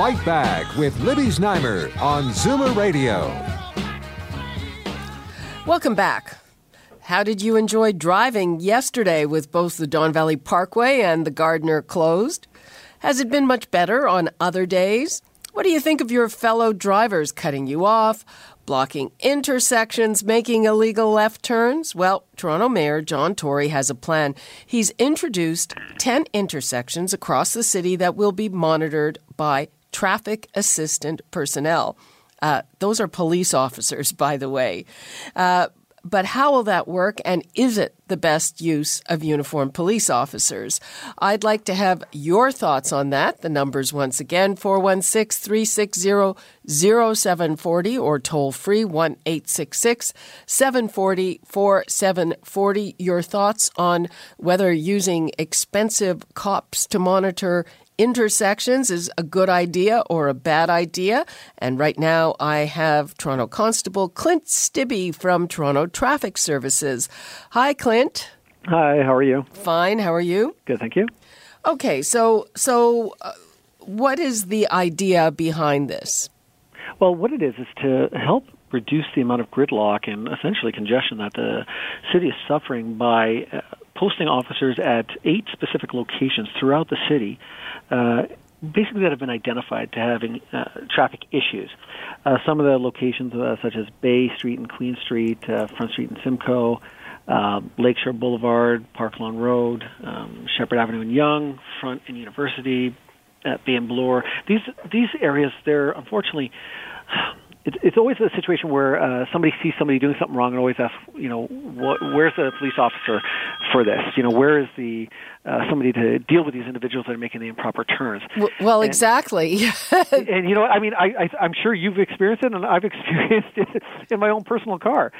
Fight Back with Libby Znaimer on Zoomer Radio. Welcome back. How did you enjoy driving yesterday with both the Don Valley Parkway and the Gardiner closed? Has it been much better on other days? What do you think of your fellow drivers cutting you off, blocking intersections, making illegal left turns? Well, Toronto Mayor John Tory has a plan. He's introduced 10 intersections across the city that will be monitored by traffic assistant personnel. Uh, those are police officers, by the way. Uh, but how will that work, and is it the best use of uniformed police officers? I'd like to have your thoughts on that. The numbers once again 416 360 0740 or toll free 1 866 740 4740. Your thoughts on whether using expensive cops to monitor intersections is a good idea or a bad idea. And right now I have Toronto Constable Clint Stibbe from Toronto Traffic Services. Hi, Clint. Hi, how are you? Fine. How are you? Good, thank you. Okay, so so uh, what is the idea behind this? Well, what it is is to help reduce the amount of gridlock and essentially congestion that the city is suffering by uh, posting officers at eight specific locations throughout the city uh, basically that have been identified to having uh, traffic issues. Uh, some of the locations, uh, such as Bay Street and Queen Street, uh, Front Street and Simcoe, uh, Lakeshore Boulevard, Park Lawn Road, um, Sheppard Avenue and Yonge, Front and University, uh, Bay and Bloor. These these areas, they're unfortunately it's, it's always a situation where uh, somebody sees somebody doing something wrong and always asks, you know, what, where's the police officer for this? You know, where is the uh, somebody to deal with these individuals that are making the improper turns? Well, and, exactly. and you know, I mean, I, I, I'm sure you've experienced it, and I've experienced it in my own personal car.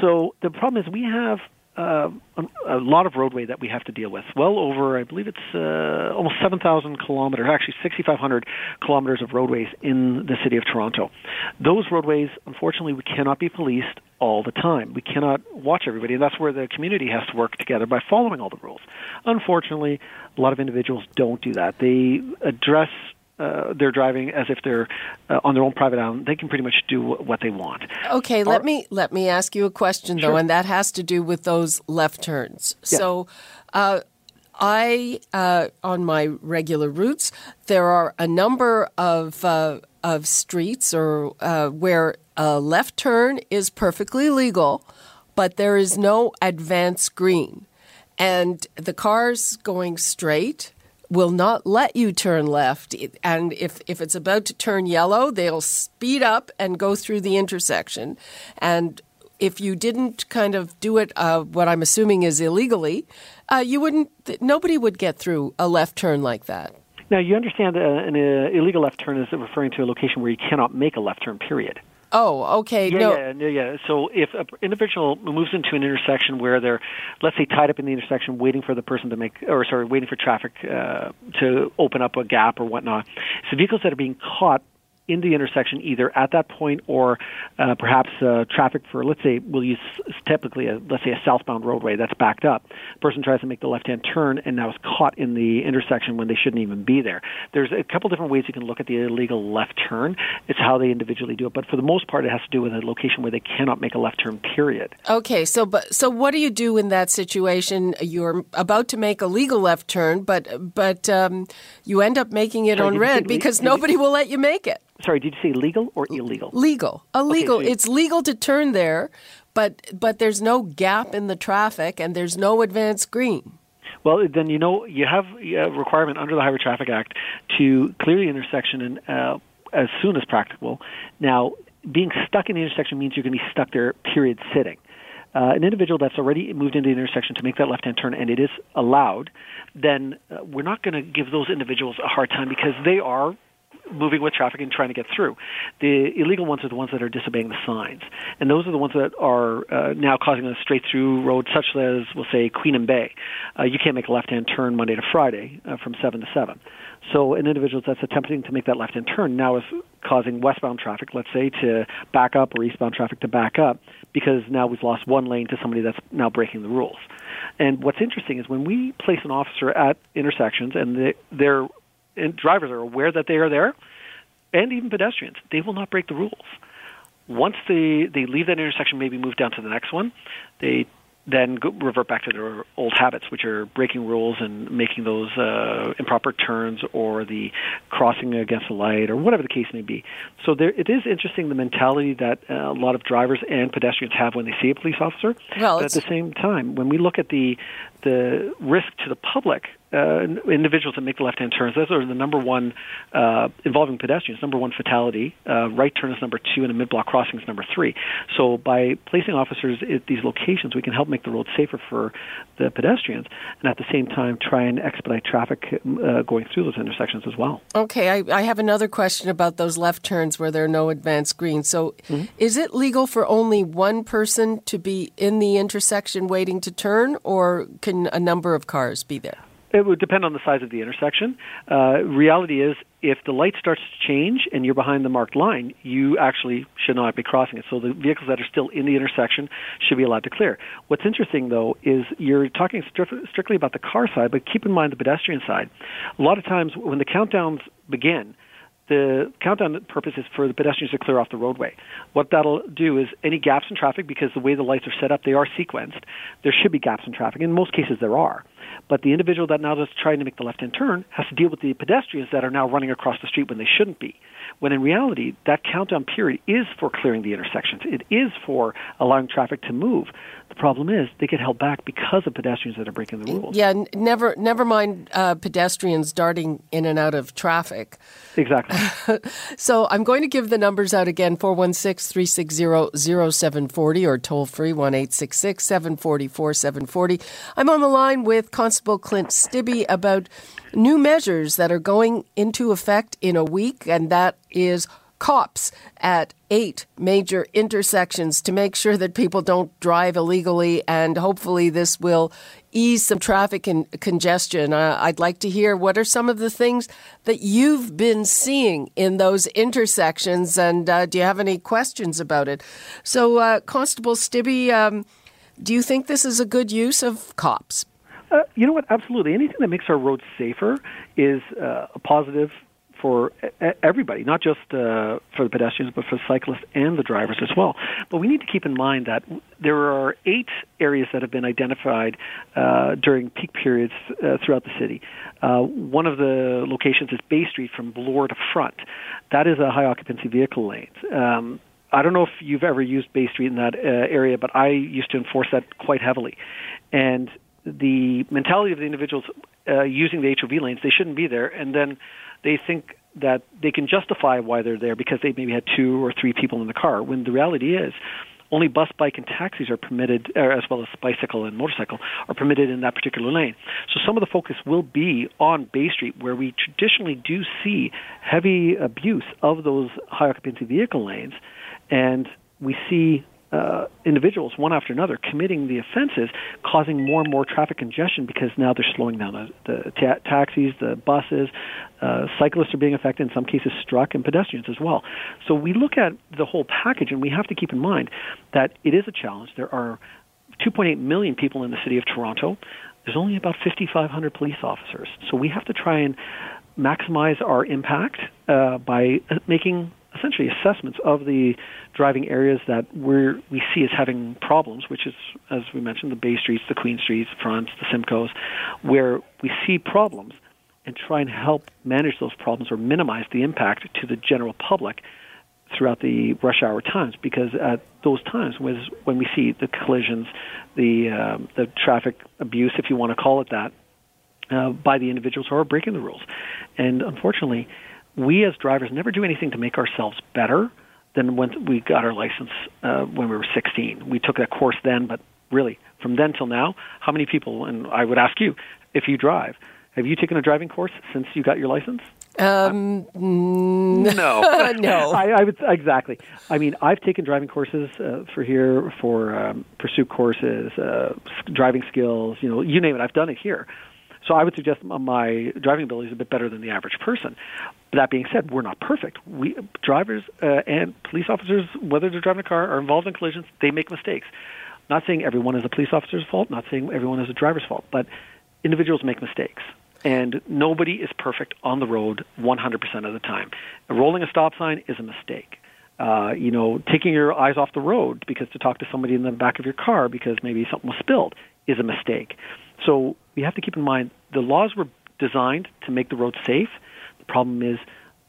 So the problem is, we have uh, a lot of roadway that we have to deal with. Well over, I believe it's uh, almost 7,000 kilometers, actually 6,500 kilometers of roadways in the city of Toronto. Those roadways, unfortunately, we cannot be policed all the time. We cannot watch everybody, and that's where the community has to work together by following all the rules. Unfortunately, a lot of individuals don't do that. They address uh, they're driving as if they're uh, on their own private island. They can pretty much do what they want. Okay, let me let me ask you a question though, and that has to do with those left turns. Yeah. So. Uh, I, uh, on my regular routes, there are a number of uh, of streets or uh, where a left turn is perfectly legal, but there is no advance green, and the cars going straight will not let you turn left. And if, if it's about to turn yellow, they'll speed up and go through the intersection. And if you didn't kind of do it, uh, what I'm assuming is illegally, uh, you wouldn't. Nobody would get through a left turn like that. Now you understand uh, an illegal left turn is referring to a location where you cannot make a left turn. Period. Oh, okay. Yeah, no. yeah, yeah. So if an individual moves into an intersection where they're, let's say, tied up in the intersection, waiting for the person to make, or sorry, waiting for traffic uh, to open up a gap or whatnot, so vehicles that are being caught in the intersection either at that point or uh, perhaps uh, traffic for let's say we'll use typically a let's say a southbound roadway that's backed up. Person tries to make the left hand turn and now is caught in the intersection when they shouldn't even be there. There's a couple different ways you can look at the illegal left turn. It's how they individually do it but for the most part it has to do with a location where they cannot make a left turn period. Okay so but so what do you do in that situation? You're about to make a legal left turn but but um, you end up making it Sorry, on red because nobody will let you make it sorry, did you say legal or illegal? Legal. Illegal. Okay, so it's legal to turn there, but but there's no gap in the traffic and there's no advance green. Well, then you know you have a requirement under the Highway Traffic Act to clear the intersection and uh, as soon as practicable. Now, being stuck in the intersection means you're going to be stuck there, period, sitting. Uh, an individual that's already moved into the intersection to make that left-hand turn and it is allowed, then uh, we're not going to give those individuals a hard time because they are moving with traffic and trying to get through. The illegal ones are the ones that are disobeying the signs, and those are the ones that are uh, now causing a straight-through road, such as we'll say Queen and Bay. Uh, you can't make a left-hand turn Monday to Friday uh, from seven to seven. So an individual that's attempting to make that left-hand turn now is causing westbound traffic, let's say, to back up or eastbound traffic to back up because now we've lost one lane to somebody that's now breaking the rules. And what's interesting is when we place an officer at intersections and they, their and drivers are aware that they are there, and even pedestrians, they will not break the rules. Once they, they leave that intersection, maybe move down to the next one, they then go, revert back to their old habits, which are breaking rules and making those uh, improper turns or the crossing against the light or whatever the case may be. So there, it is interesting the mentality that uh, a lot of drivers and pedestrians have when they see a police officer. Well, but at the same time, when we look at the the risk to the public, uh, individuals that make the left-hand turns, those are the number one uh, involving pedestrians. Number one fatality. Uh, right turn is number two, and a mid-block crossing is number three. So by placing officers at these locations, we can help make the road safer for the pedestrians, and at the same time try and expedite traffic uh, going through those intersections as well. Okay, I, I, have another question about those left turns where there are no advanced greens. So, mm-hmm. is it legal for only one person to be in the intersection waiting to turn, or can a number of cars be there? It would depend on the size of the intersection. Uh, reality is, if the light starts to change and you're behind the marked line, you actually should not be crossing it. So the vehicles that are still in the intersection should be allowed to clear. What's interesting, though, is you're talking stri- strictly about the car side, but keep in mind the pedestrian side. A lot of times when the countdowns begin, the countdown purpose is for the pedestrians to clear off the roadway. What that'll do is any gaps in traffic, because the way the lights are set up, they are sequenced. There should be gaps in traffic. In most cases, there are. But the individual that now is trying to make the left-hand turn has to deal with the pedestrians that are now running across the street when they shouldn't be. When in reality, that countdown period is for clearing the intersections. It is for allowing traffic to move. The problem is they get held back because of pedestrians that are breaking the rules. Yeah, n- never, never mind uh, pedestrians darting in and out of traffic. Exactly. so I'm going to give the numbers out again 416 360 0740 or toll free 1 740 4740. I'm on the line with Constable Clint Stibbe about new measures that are going into effect in a week, and that is cops at eight major intersections to make sure that people don't drive illegally, and hopefully this will ease some traffic and congestion. Uh, I'd like to hear what are some of the things that you've been seeing in those intersections, and uh, do you have any questions about it? So, uh, Constable Stibbe, um, do you think this is a good use of cops? Uh, you know what? Absolutely. Anything that makes our roads safer is uh, a positive for everybody, not just uh, for the pedestrians, but for the cyclists and the drivers as well. But we need to keep in mind that there are eight areas that have been identified uh, during peak periods uh, throughout the city. Uh, one of the locations is Bay Street from Bloor to Front. That is a high occupancy vehicle lane. Um, I don't know if you've ever used Bay Street in that uh, area, but I used to enforce that quite heavily. And the mentality of the individuals uh, using the HOV lanes, they shouldn't be there, and then they think that they can justify why they're there because they maybe had two or three people in the car. When the reality is, only bus, bike, and taxis are permitted, uh, as well as bicycle and motorcycle, are permitted in that particular lane. So some of the focus will be on Bay Street, where we traditionally do see heavy abuse of those high occupancy vehicle lanes, and we see uh, individuals, one after another, committing the offenses, causing more and more traffic congestion because now they're slowing down the, the ta- taxis, the buses, uh, cyclists are being affected, in some cases struck, and pedestrians as well. So we look at the whole package, and we have to keep in mind that it is a challenge. There are 2.8 million people in the city of Toronto. There's only about 5,500 police officers. So we have to try and maximize our impact uh, by making essentially assessments of the driving areas that we we see as having problems, which is, as we mentioned, the Bay Streets, the Queen Streets, Fronts, the Simcoes, where we see problems and try and help manage those problems or minimize the impact to the general public throughout the rush hour times. Because at those times was when we see the collisions, the um, the traffic abuse, if you want to call it that, uh, by the individuals who are breaking the rules, and unfortunately, we as drivers never do anything to make ourselves better than when we got our license uh, when we were 16. We took that course then, but really from then till now, how many people? And I would ask you, if you drive, have you taken a driving course since you got your license? Um, no, no. I, I would exactly. I mean, I've taken driving courses uh, for here, for um, pursuit courses, uh, driving skills. You know, you name it. I've done it here. So I would suggest my driving ability is a bit better than the average person. That being said, we're not perfect. We drivers uh, and police officers, whether they're driving a car, are involved in collisions. They make mistakes. Not saying everyone is a police officer's fault. Not saying everyone is a driver's fault. But individuals make mistakes. And nobody is perfect on the road 100% of the time. Rolling a stop sign is a mistake. Uh, you know, taking your eyes off the road because to talk to somebody in the back of your car because maybe something was spilled is a mistake. So we have to keep in mind the laws were designed to make the road safe. The problem is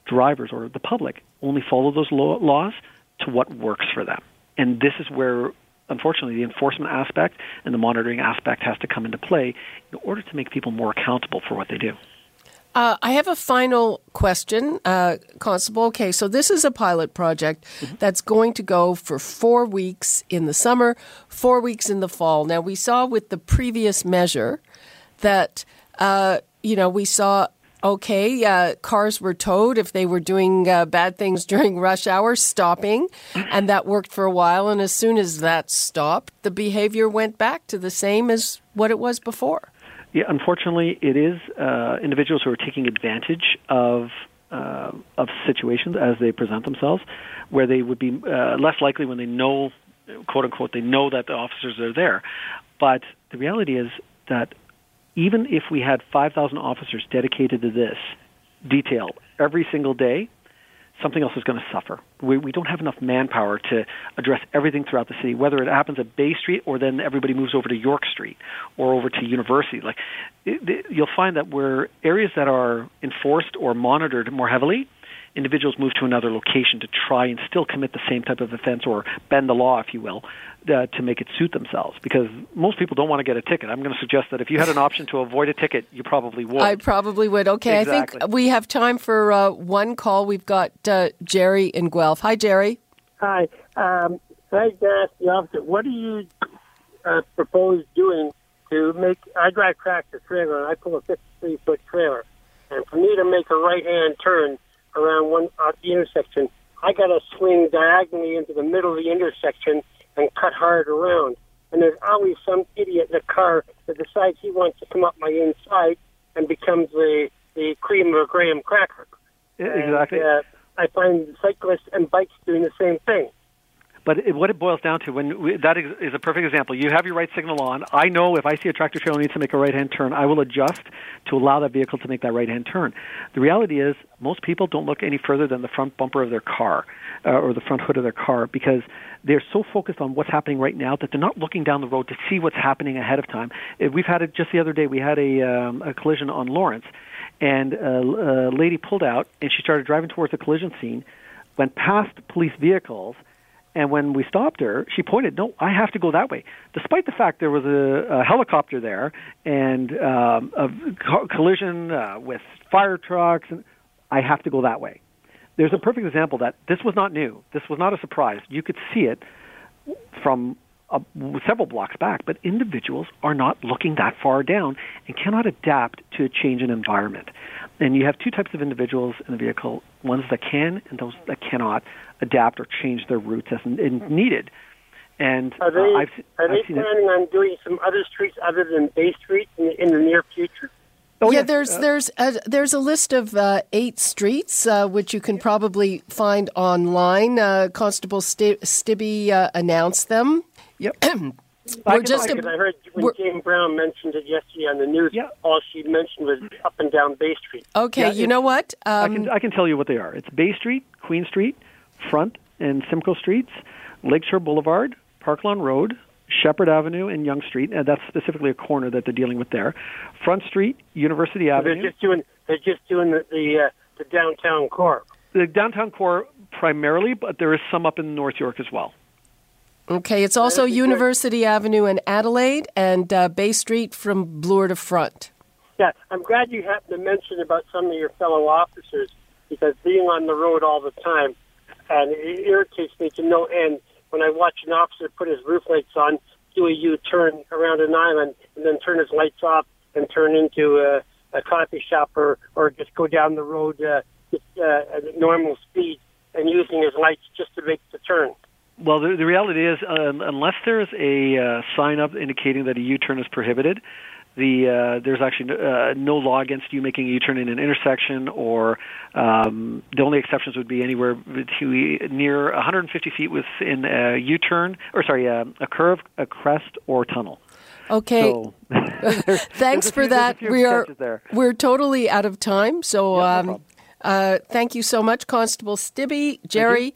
drivers or the public only follow those laws to what works for them. And this is where unfortunately, the enforcement aspect and the monitoring aspect has to come into play in order to make people more accountable for what they do. Uh, I have a final question, uh, Constable. Okay, so this is a pilot project mm-hmm. that's going to go for four weeks in the summer, four weeks in the fall. Now, we saw with the previous measure that, uh, you know, we saw okay, uh, cars were towed if they were doing uh, bad things during rush hour, stopping, and that worked for a while. And as soon as that stopped, the behavior went back to the same as what it was before. Yeah, unfortunately, it is uh, individuals who are taking advantage of uh, of situations as they present themselves, where they would be uh, less likely when they know, quote unquote, they know that the officers are there. But the reality is that even if we had 5,000 officers dedicated to this detail every single day, something else is going to suffer. We, we don't have enough manpower to address everything throughout the city, whether it happens at Bay Street or then everybody moves over to York Street or over to University. Like it, it, you'll find that where areas that are enforced or monitored more heavily, individuals move to another location to try and still commit the same type of offense or bend the law, if you will, uh, to make it suit themselves. Because most people don't want to get a ticket. I'm going to suggest that if you had an option to avoid a ticket, you probably would. I probably would. Okay, exactly. I think we have time for uh, one call. We've got uh, Jerry in Guelph. Hi, Jerry. Hi. Um, I ask the officer, what do you uh, propose doing to make? I drive tractor trailer and I pull a 53 foot trailer, and for me to make a right hand turn around one at the intersection, I got to swing diagonally into the middle of the intersection and cut hard around. And there's always some idiot in the car that decides he wants to come up my inside and becomes the the cream of a graham cracker. Yeah, Exactly. And, uh, I find cyclists and bikes doing the same thing. But it, what it boils down to, when we, that is, is, a perfect example. You have your right signal on. I know if I see a tractor trailer needs to make a right-hand turn, I will adjust to allow that vehicle to make that right-hand turn. The reality is, most people don't look any further than the front bumper of their car uh, or the front hood of their car because they're so focused on what's happening right now that they're not looking down the road to see what's happening ahead of time. Uh, we've had it just the other day. We had a, um, a collision on Lawrence, and a, a lady pulled out and she started driving towards the collision scene, went past police vehicles – and when we stopped her, she pointed, "No, I have to go that way." Despite the fact there was a, a helicopter there and um, a co- collision uh, with fire trucks, and I have to go that way. There's a perfect example that this was not new. This was not a surprise. You could see it from several blocks back, but individuals are not looking that far down and cannot adapt to a change in environment. And you have two types of individuals in the vehicle ones that can and those that cannot adapt or change their routes as needed. And are they, uh, I've, are I've planning it. on doing some other streets other than Bay Street in the, in the near future? Oh, yeah, there's uh, there's a, there's a list of uh, eight streets uh, which you can probably find online. Uh, Constable St- Stibbe uh, announced them. Yep. we're just a, I heard when Jane Brown mentioned it yesterday on the news. Yeah. All she mentioned was up and down Bay Street. Okay, yeah, you know what? Um, I can I can tell you what they are. It's Bay Street, Queen Street, Front and Simcoe Streets, Lakeshore Boulevard, Park Lawn Road, Sheppard Avenue, and Yonge Street. And that's specifically a corner that they're dealing with there. Front Street, University so Avenue. They're just doing they're just doing the the, uh, the downtown core. The downtown core primarily, but there is some up in North York as well. Okay, it's also University Avenue in Adelaide and uh, Bay Street from Bloor to Front. Yeah, I'm glad you happened to mention about some of your fellow officers because being on the road all the time, and it irritates me to no end when I watch an officer put his roof lights on, do a U-turn around an island, and then turn his lights off and turn into a, a coffee shop or, or just go down the road uh, just, uh, at normal speed and using his lights just to make the turn. Well, the, the reality is, um, unless there's a uh, sign up indicating that a U-turn is prohibited, the uh, there's actually uh, no law against you making a U-turn in an intersection, or um, the only exceptions would be anywhere near 150 feet within a U-turn, or sorry, uh, a curve, a crest, or tunnel. Okay. So, Thanks for few- that. a We are there. we're totally out of time. So Yeah, um, problem. uh, thank you so much, Constable Stibbe, Jerry.